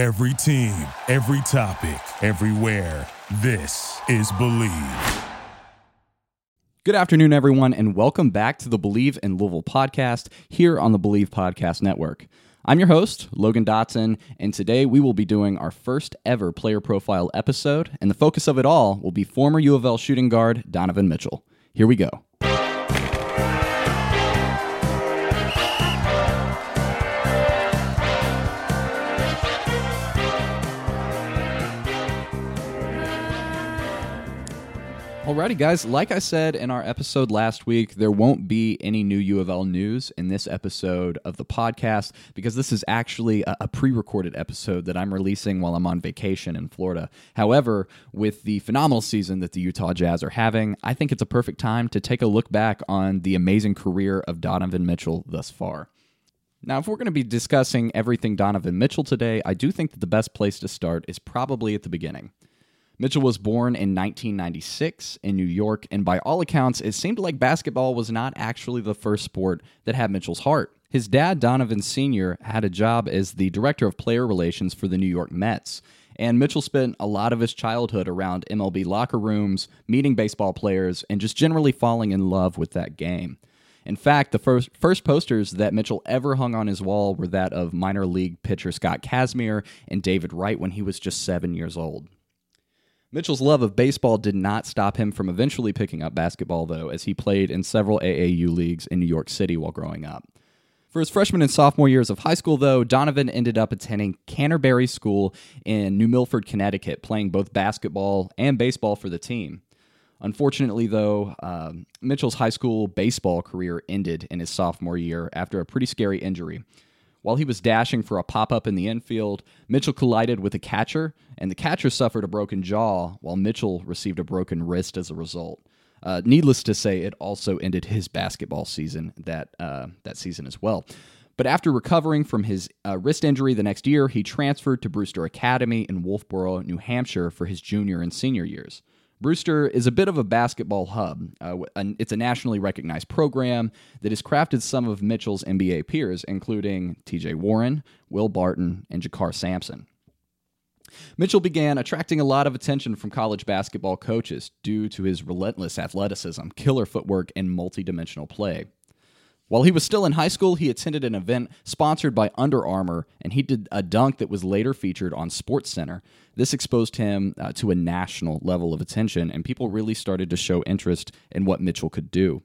Every team, every topic, everywhere. This is Bleav. Good afternoon, everyone, and welcome back to the Bleav in Louisville podcast here on the Bleav Podcast Network. I'm your host, Logan Dotson, and today we will be doing our first ever player profile episode, and the focus of it all will be former U of L shooting guard Donovan Mitchell. Here we go. Alrighty, guys. Like I said in our episode last week, there won't be any new U of L news in this episode of the podcast because this is actually a, a pre recorded episode that I'm releasing while I'm on vacation in Florida. However, with the phenomenal season that the Utah Jazz are having, I think it's a perfect time to take a look back on the amazing career of Donovan Mitchell thus far. Now, if we're going to be discussing everything Donovan Mitchell today, I do think that the best place to start is probably at the beginning. Mitchell was born in 1996 in New York, and by all accounts, it seemed like basketball was not actually the first sport that had Mitchell's heart. His dad, Donovan Sr., had a job as the director of player relations for the New York Mets. And Mitchell spent a lot of his childhood around MLB locker rooms, meeting baseball players, and just generally falling in love with that game. In fact, the first first posters that Mitchell ever hung on his wall were that of minor league pitcher Scott Kazmir and David Wright when he was just seven years old. Mitchell's love of baseball did not stop him from eventually picking up basketball, though, as he played in several AAU leagues in New York City while growing up. For his freshman and sophomore years of high school, though, Donovan ended up attending Canterbury School in New Milford, Connecticut, playing both basketball and baseball for the team. Unfortunately, though, um, Mitchell's high school baseball career ended in his sophomore year after a pretty scary injury. While he was dashing for a pop up in the infield, Mitchell collided with a catcher, and the catcher suffered a broken jaw, while Mitchell received a broken wrist as a result. Uh, needless to say, it also ended his basketball season that uh, that season as well. But after recovering from his uh, wrist injury the next year, he transferred to Brewster Academy in Wolfeboro, New Hampshire, for his junior and senior years. Brewster is a bit of a basketball hub. Uh, it's a nationally recognized program that has crafted some of Mitchell's NBA peers, including TJ Warren, Will Barton, and JaKarr Sampson. Mitchell began attracting a lot of attention from college basketball coaches due to his relentless athleticism, killer footwork, and multidimensional play. While he was still in high school, he attended an event sponsored by Under Armour, and he did a dunk that was later featured on SportsCenter. This exposed him uh, to a national level of attention, and people really started to show interest in what Mitchell could do.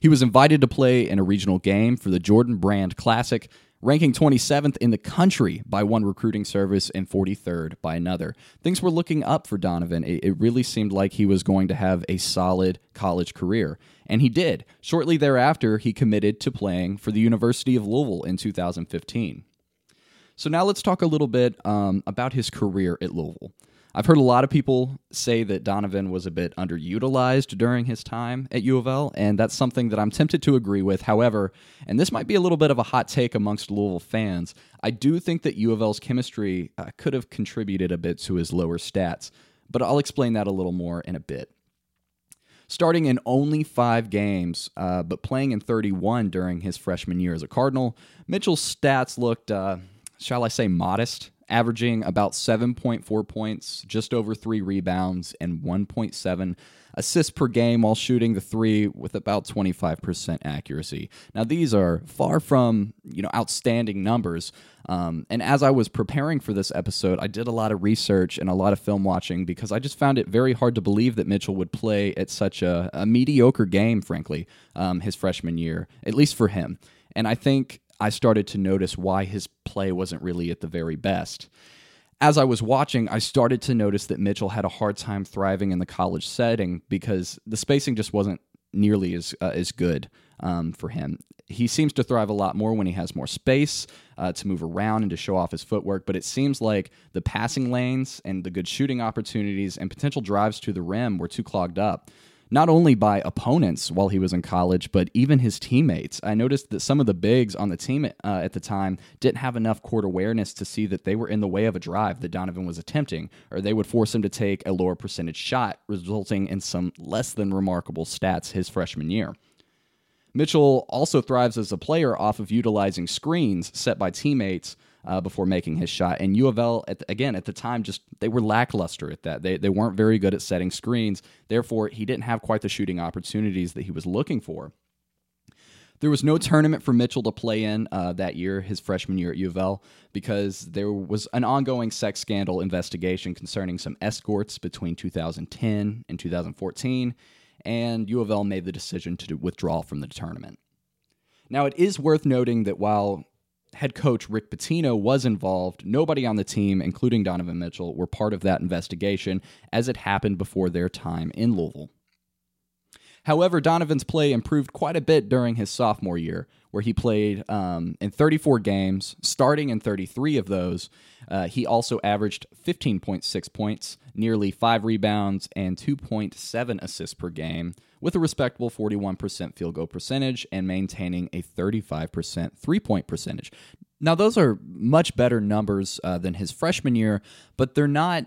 He was invited to play in a regional game for the Jordan Brand Classic, ranking 27th in the country by one recruiting service and 43rd by another. Things were looking up for Donovan. It, really seemed like he was going to have a solid college career. And he did. Shortly thereafter, he committed to playing for the University of Louisville in 2015. So now let's talk a little bit um, about his career at Louisville. I've heard a lot of people say that Donovan was a bit underutilized during his time at U of L, and that's something that I'm tempted to agree with. However, and this might be a little bit of a hot take amongst Louisville fans, I do think that U of L's chemistry uh, could have contributed a bit to his lower stats, but I'll explain that a little more in a bit. Starting in only five games, uh, but playing in 31 during his freshman year as a Cardinal, Mitchell's stats looked, uh, shall I say, modest averaging about 7.4 points, just over three rebounds, and 1.7 assists per game while shooting the three with about 25% accuracy. Now, these are far from you know outstanding numbers. Um, and as I was preparing for this episode, I did a lot of research and a lot of film watching because I just found it very hard to believe that Mitchell would play at such a, a mediocre game, frankly, um, his freshman year, at least for him. And I think I started to notice why his play wasn't really at the very best. As I was watching, I started to notice that Mitchell had a hard time thriving in the college setting because the spacing just wasn't nearly as uh, as good um, for him. He seems to thrive a lot more when he has more space uh, to move around and to show off his footwork. But it seems like the passing lanes and the good shooting opportunities and potential drives to the rim were too clogged up not only by opponents while he was in college, but even his teammates. I noticed that some of the bigs on the team uh, at the time didn't have enough court awareness to see that they were in the way of a drive that Donovan was attempting, or they would force him to take a lower percentage shot, resulting in some less than remarkable stats his freshman year. Mitchell also thrives as a player off of utilizing screens set by teammates uh, before making his shot. And U of L, again, at the time, just they were lackluster at that. They, they weren't very good at setting screens. Therefore, he didn't have quite the shooting opportunities that he was looking for. There was no tournament for Mitchell to play in uh, that year, his freshman year at U of L, because there was an ongoing sex scandal investigation concerning some escorts between 2010 and 2014, and U of L made the decision to withdraw from the tournament. Now, it is worth noting that while head coach Rick Pitino was involved, nobody on the team, including Donovan Mitchell, were part of that investigation as it happened before their time in Louisville. However, Donovan's play improved quite a bit during his sophomore year, where he played um, in 34 games, starting in 33 of those. Uh, he also averaged 15.6 points, nearly five rebounds, and 2.7 assists per game, with a respectable 41% field goal percentage and maintaining a 35% three point percentage. Now, those are much better numbers uh, than his freshman year, but they're not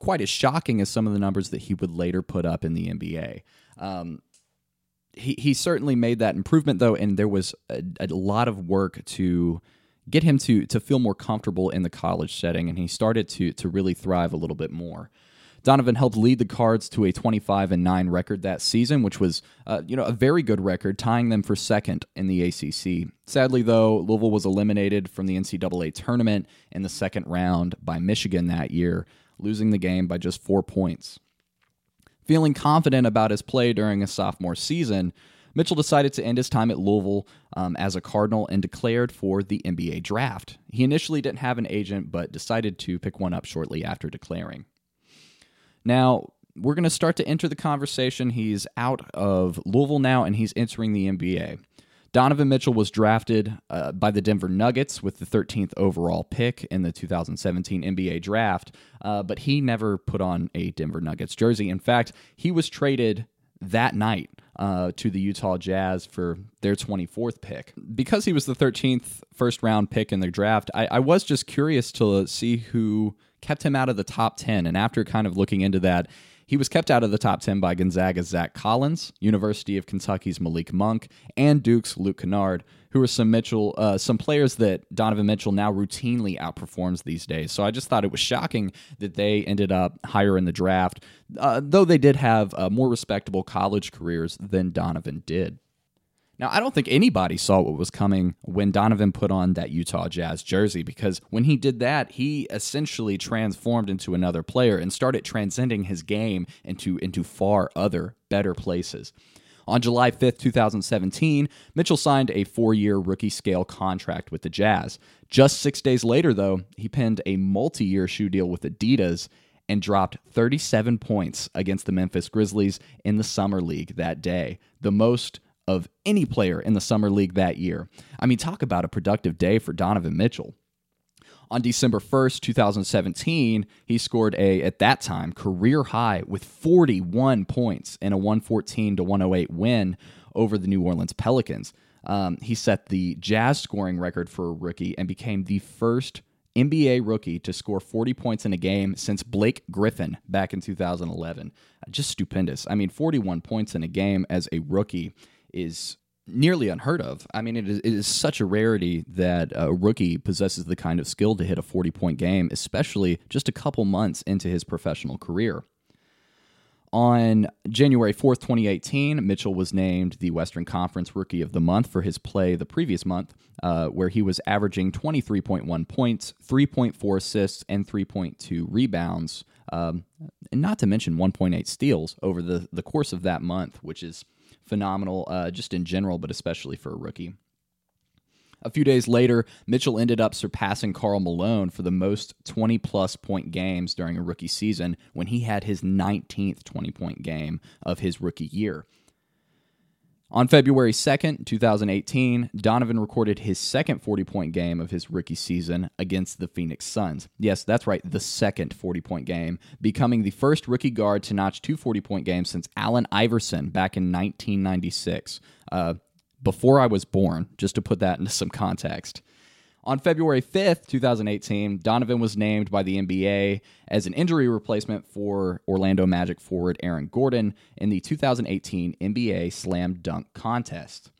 quite as shocking as some of the numbers that he would later put up in the NBA. Um, he he certainly made that improvement though, and there was a, a, lot of work to get him to to feel more comfortable in the college setting, and he started to to really thrive a little bit more. Donovan helped lead the Cards to a 25 and 9 record that season, which was, uh, you know, a very good record, tying them for second in the ACC. Sadly, though, Louisville was eliminated from the NCAA tournament in the second round by Michigan that year, losing the game by just four points. Feeling confident about his play during his sophomore season, Mitchell decided to end his time at Louisville um, as a Cardinal and declared for the NBA draft. He initially didn't have an agent, but decided to pick one up shortly after declaring. Now, we're going to start to enter the conversation. He's out of Louisville now, and he's entering the NBA. Donovan Mitchell was drafted uh, by the Denver Nuggets with the 13th overall pick in the 2017 NBA draft, uh, but he never put on a Denver Nuggets jersey. In fact, he was traded that night uh, to the Utah Jazz for their 24th pick. Because he was the 13th first round pick in their draft, I, I was just curious to see who kept him out of the top 10. And after kind of looking into that, he was kept out of the top 10 by Gonzaga's Zach Collins, University of Kentucky's Malik Monk, and Duke's Luke Kennard, who are some Mitchell, uh, some players that Donovan Mitchell now routinely outperforms these days. So I just thought it was shocking that they ended up higher in the draft, uh, though they did have uh, more respectable college careers than Donovan did. Now, I don't think anybody saw what was coming when Donovan put on that Utah Jazz jersey because when he did that, he essentially transformed into another player and started transcending his game into, into far other better places. On July 5th, 2017, Mitchell signed a four year rookie scale contract with the Jazz. Just six days later, though, he penned a multi year shoe deal with Adidas and dropped 37 points against the Memphis Grizzlies in the Summer League that day, the most of any player in the Summer League that year. I mean, talk about a productive day for Donovan Mitchell. On December 1st, 2017, he scored a, at that time, career high with 41 points in a 114 to 108 win over the New Orleans Pelicans. Um, he set the Jazz scoring record for a rookie and became the first NBA rookie to score 40 points in a game since Blake Griffin back in 2011. Just stupendous. I mean, 41 points in a game as a rookie is nearly unheard of. I mean, it is, it is, such a rarity that a rookie possesses the kind of skill to hit a 40 point game, especially just a couple months into his professional career. On January 4th, 2018, Mitchell was named the Western Conference Rookie of the Month for his play the previous month, uh, where he was averaging 23.1 points, 3.4 assists, and 3.2 rebounds, um, and not to mention 1.8 steals over the, the course of that month, which is phenomenal uh, just in general, but especially for a rookie. A few days later, Mitchell ended up surpassing Karl Malone for the most 20 plus point games during a rookie season when he had his 19th 20 point game of his rookie year. On February 2nd, 2018, Donovan recorded his second 40 point game of his rookie season against the Phoenix Suns. Yes, that's right, the second 40 point game, becoming the first rookie guard to notch two 40 point games since Allen Iverson back in 1996. Uh, before I was born, just to put that into some context. On February 5th, 2018, Donovan was named by the NBA as an injury replacement for Orlando Magic forward Aaron Gordon in the 2018 NBA Slam Dunk Contest.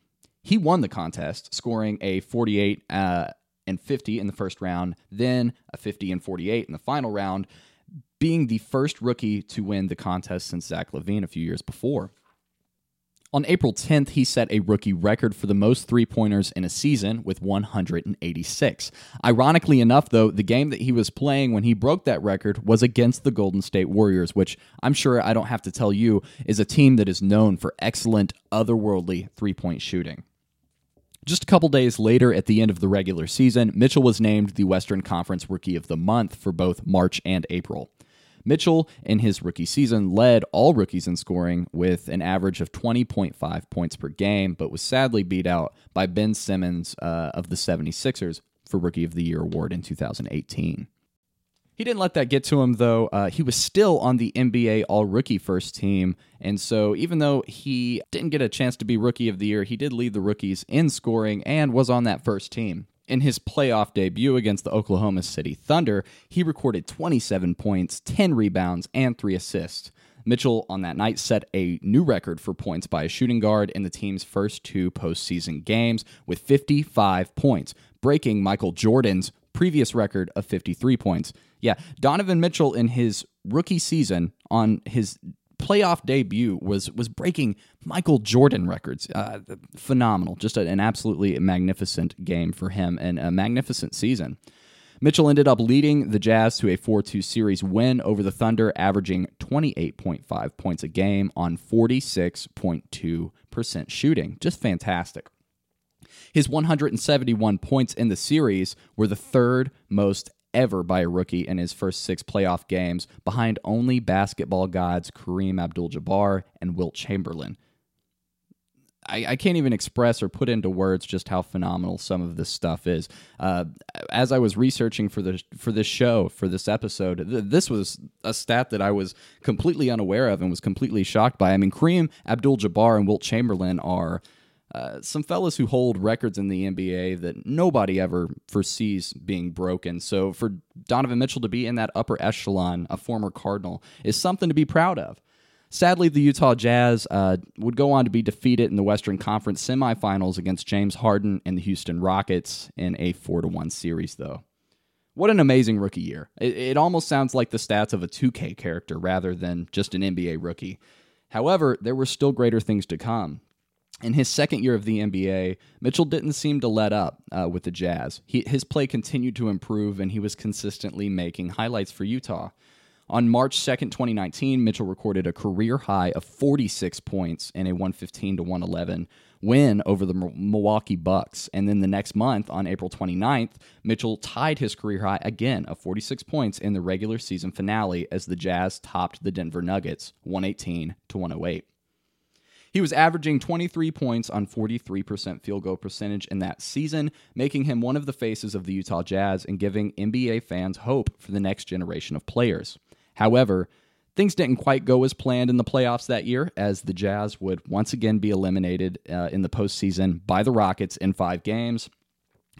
He won the contest, scoring a 48 uh, and 50 in the first round, then a 50 and 48 in the final round, being the first rookie to win the contest since Zach LaVine a few years before. On April 10th, he set a rookie record for the most three pointers in a season with 186. Ironically enough, though, the game that he was playing when he broke that record was against the Golden State Warriors, which I'm sure I don't have to tell you is a team that is known for excellent, otherworldly three point shooting. Just a couple days later, at the end of the regular season, Mitchell was named the Western Conference Rookie of the Month for both March and April. Mitchell, in his rookie season, led all rookies in scoring with an average of 20.5 points per game, but was sadly beat out by Ben Simmons uh, of the 76ers for Rookie of the Year award in 2018. He didn't let that get to him, though. Uh, he was still on the NBA All Rookie first team. And so, even though he didn't get a chance to be Rookie of the Year, he did lead the rookies in scoring and was on that first team. In his playoff debut against the Oklahoma City Thunder, he recorded 27 points, 10 rebounds, and 3 assists. Mitchell on that night set a new record for points by a shooting guard in the team's first two postseason games with 55 points, breaking Michael Jordan's previous record of 53 points. Yeah, Donovan Mitchell in his rookie season on his playoff debut was was breaking Michael Jordan records. Uh, phenomenal, just an absolutely magnificent game for him and a magnificent season. Mitchell ended up leading the Jazz to a 4 2 series win over the Thunder, averaging 28.5 points a game on 46.2% shooting. Just fantastic. His 171 points in the series were the third most ever by a rookie in his first six playoff games, behind only basketball gods Kareem Abdul Jabbar and Wilt Chamberlain. I, I, can't even express or put into words just how phenomenal some of this stuff is. Uh, as I was researching for the for this show for this episode, th- this was a stat that I was completely unaware of and was completely shocked by. I mean, Kareem Abdul-Jabbar and Wilt Chamberlain are uh, some fellas who hold records in the NBA that nobody ever foresees being broken. So for Donovan Mitchell to be in that upper echelon, a former Cardinal, is something to be proud of. Sadly, the Utah Jazz uh, would go on to be defeated in the Western Conference semifinals against James Harden and the Houston Rockets in a 4 to 1 series, though. What an amazing rookie year. It, it almost sounds like the stats of a 2K character rather than just an NBA rookie. However, there were still greater things to come. In his second year of the NBA, Mitchell didn't seem to let up uh, with the Jazz. He, his play continued to improve, and he was consistently making highlights for Utah. On March 2nd, 2019, Mitchell recorded a career high of 46 points in a 115 to 111 win over the Milwaukee Bucks. And then the next month, on April 29th, Mitchell tied his career high again of 46 points in the regular season finale as the Jazz topped the Denver Nuggets 118 to 108. He was averaging 23 points on 43% field goal percentage in that season, making him one of the faces of the Utah Jazz and giving NBA fans hope for the next generation of players. However, things didn't quite go as planned in the playoffs that year, as the Jazz would once again be eliminated uh, in the postseason by the Rockets in five games.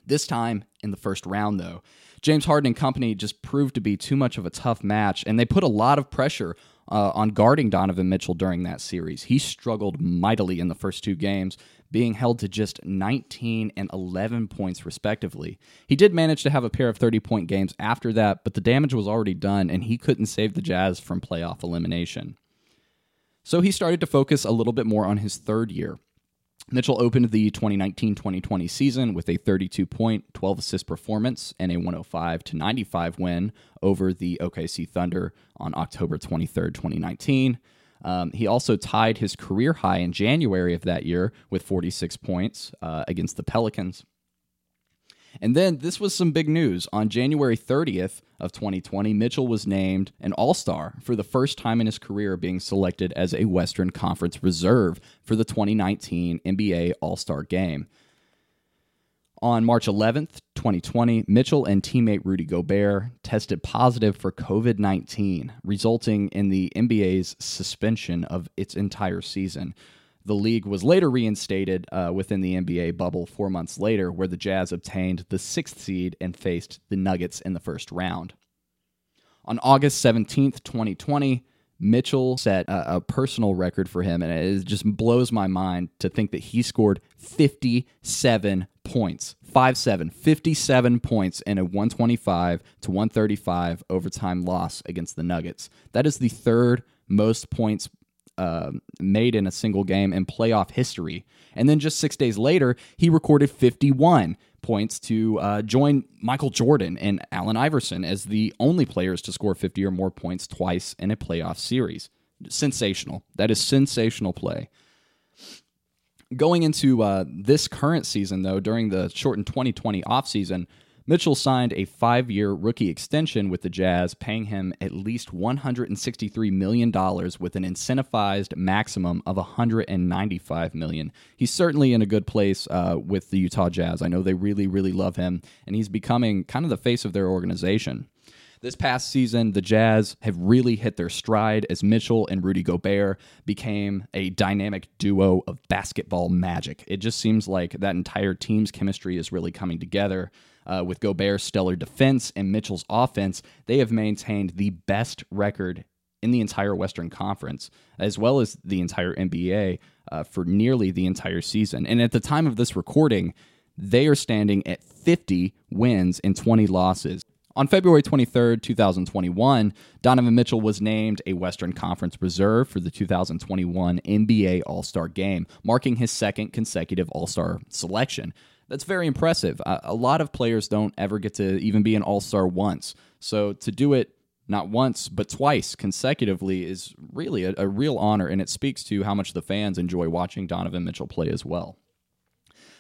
This time in the first round, though. James Harden and company just proved to be too much of a tough match, and they put a lot of pressure uh, on guarding Donovan Mitchell during that series. He struggled mightily in the first two games, being held to just 19 and 11 points, respectively. He did manage to have a pair of 30 point games after that, but the damage was already done, and he couldn't save the Jazz from playoff elimination. So he started to focus a little bit more on his third year. Mitchell opened the 2019 2020 season with a 32 point, 12 assist performance and a 105 to 95 win over the OKC Thunder on October 23, 2019. Um, he also tied his career high in January of that year with 46 points uh, against the Pelicans. And then this was some big news. On January 30th of 2020, Mitchell was named an All-Star for the first time in his career being selected as a Western Conference reserve for the 2019 NBA All-Star game. On March 11th, 2020, Mitchell and teammate Rudy Gobert tested positive for COVID 19, resulting in the NBA's suspension of its entire season. The league was later reinstated uh, within the NBA bubble four months later, where the Jazz obtained the sixth seed and faced the Nuggets in the first round. On August 17th, 2020, Mitchell set a, a, personal record for him, and it just blows my mind to think that he scored 57 points. 5 7, 57 points in a 125 to 135 overtime loss against the Nuggets. That is the third most points uh, made in a single game in playoff history. And then just six days later, he recorded 51 points to uh, join Michael Jordan and Allen Iverson as the only players to score 50 or more points twice in a playoff series. Sensational. That is sensational play. Going into uh, this current season, though, during the shortened 2020 offseason, Mitchell signed a five year rookie extension with the Jazz, paying him at least $163 million with an incentivized maximum of 195 million. He's certainly in a good place uh, with the Utah Jazz. I know they really, really love him, and he's becoming kind of the face of their organization. This past season, the Jazz have really hit their stride as Mitchell and Rudy Gobert became a dynamic duo of basketball magic. It just seems like that entire team's chemistry is really coming together. Uh, with Gobert's stellar defense and Mitchell's offense, they have maintained the best record in the entire Western Conference, as well as the entire NBA, uh, for nearly the entire season. And at the time of this recording, they are standing at 50 wins and 20 losses. On February 23rd, 2021, Donovan Mitchell was named a Western Conference reserve for the 2021 NBA All Star game, marking his second consecutive All Star selection. That's very impressive. A lot of players don't ever get to even be an all star once. So to do it not once, but twice consecutively is really a, a, real honor, and it speaks to how much the fans enjoy watching Donovan Mitchell play as well.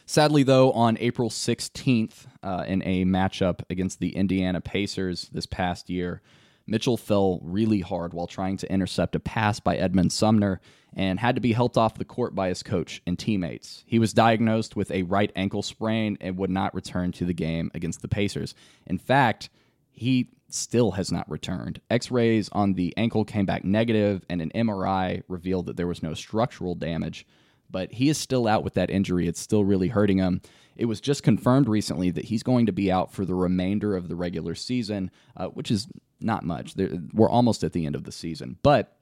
Sadly, though, on April 16th, uh, in a matchup against the Indiana Pacers this past year, Mitchell fell really hard while trying to intercept a pass by Edmund Sumner and had to be helped off the court by his coach and teammates. He was diagnosed with a right ankle sprain and would not return to the game against the Pacers. In fact, he still has not returned. X rays on the ankle came back negative, and an MRI revealed that there was no structural damage. But he is still out with that injury. It's still really hurting him. It was just confirmed recently that he's going to be out for the remainder of the regular season, uh, which is not much. We're almost at the end of the season. But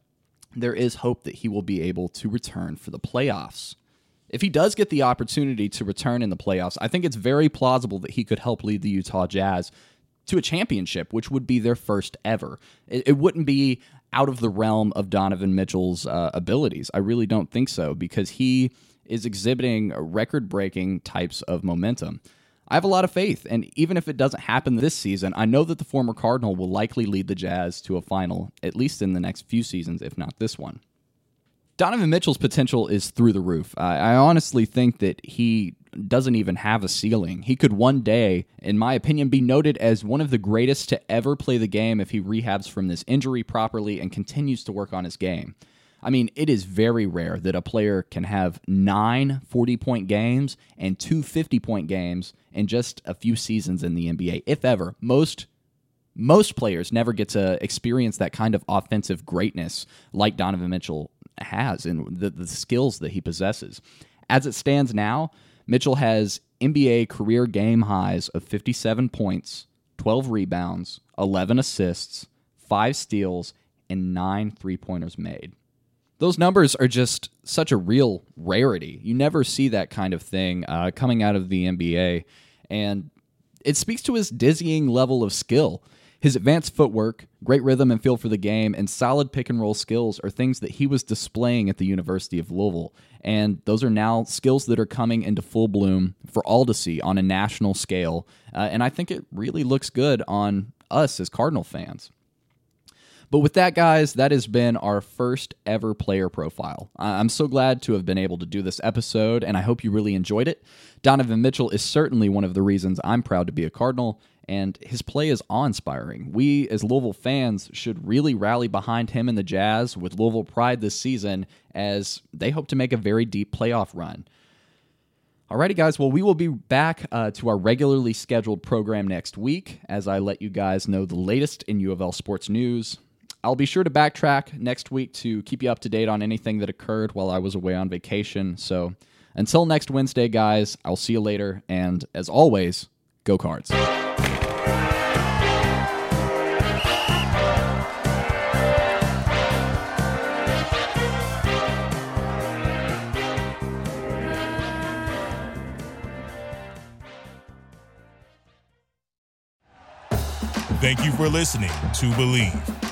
there is hope that he will be able to return for the playoffs. If he does get the opportunity to return in the playoffs, I think it's very plausible that he could help lead the Utah Jazz to a championship, which would be their first ever. It, it wouldn't be out of the realm of Donovan Mitchell's uh, abilities. I really don't think so because he is exhibiting record breaking types of momentum. I have a lot of faith, and even if it doesn't happen this season, I know that the former Cardinal will likely lead the Jazz to a final, at least in the next few seasons, if not this one. Donovan Mitchell's potential is through the roof. I, I honestly think that he doesn't even have a ceiling. He could one day, in my opinion, be noted as one of the greatest to ever play the game if he rehabs from this injury properly and continues to work on his game. I mean, it is very rare that a player can have nine 40 point games and two 50 point games in just a few seasons in the NBA, if ever. Most most players never get to experience that kind of offensive greatness like Donovan Mitchell has and the, the skills that he possesses. As it stands now, Mitchell has NBA career game highs of 57 points, 12 rebounds, 11 assists, 5 steals, and 9 three pointers made those numbers are just such a real rarity. You never see that kind of thing uh, coming out of the NBA, and it speaks to his dizzying level of skill. His advanced footwork, great rhythm and feel for the game, and solid pick and roll skills are things that he was displaying at the University of Louisville. And those are now skills that are coming into full bloom for all to see on a national scale. Uh, and I think it really looks good on us as Cardinal fans. But with that, guys, that has been our first ever player profile. I'm so glad to have been able to do this episode, and I hope you really enjoyed it. Donovan Mitchell is certainly one of the reasons I'm proud to be a Cardinal, and his play is awe inspiring. We, as Louisville fans, should really rally behind him and the Jazz with Louisville pride this season as they hope to make a very deep playoff run. Alrighty, guys. Well, we will be back uh, to our regularly scheduled program next week as I let you guys know the latest in U of L sports news. I'll be sure to backtrack next week to keep you up to date on anything that occurred while I was away on vacation. So until next Wednesday, guys, I'll see you later. And as always, go cards. Thank you for listening to Bleav.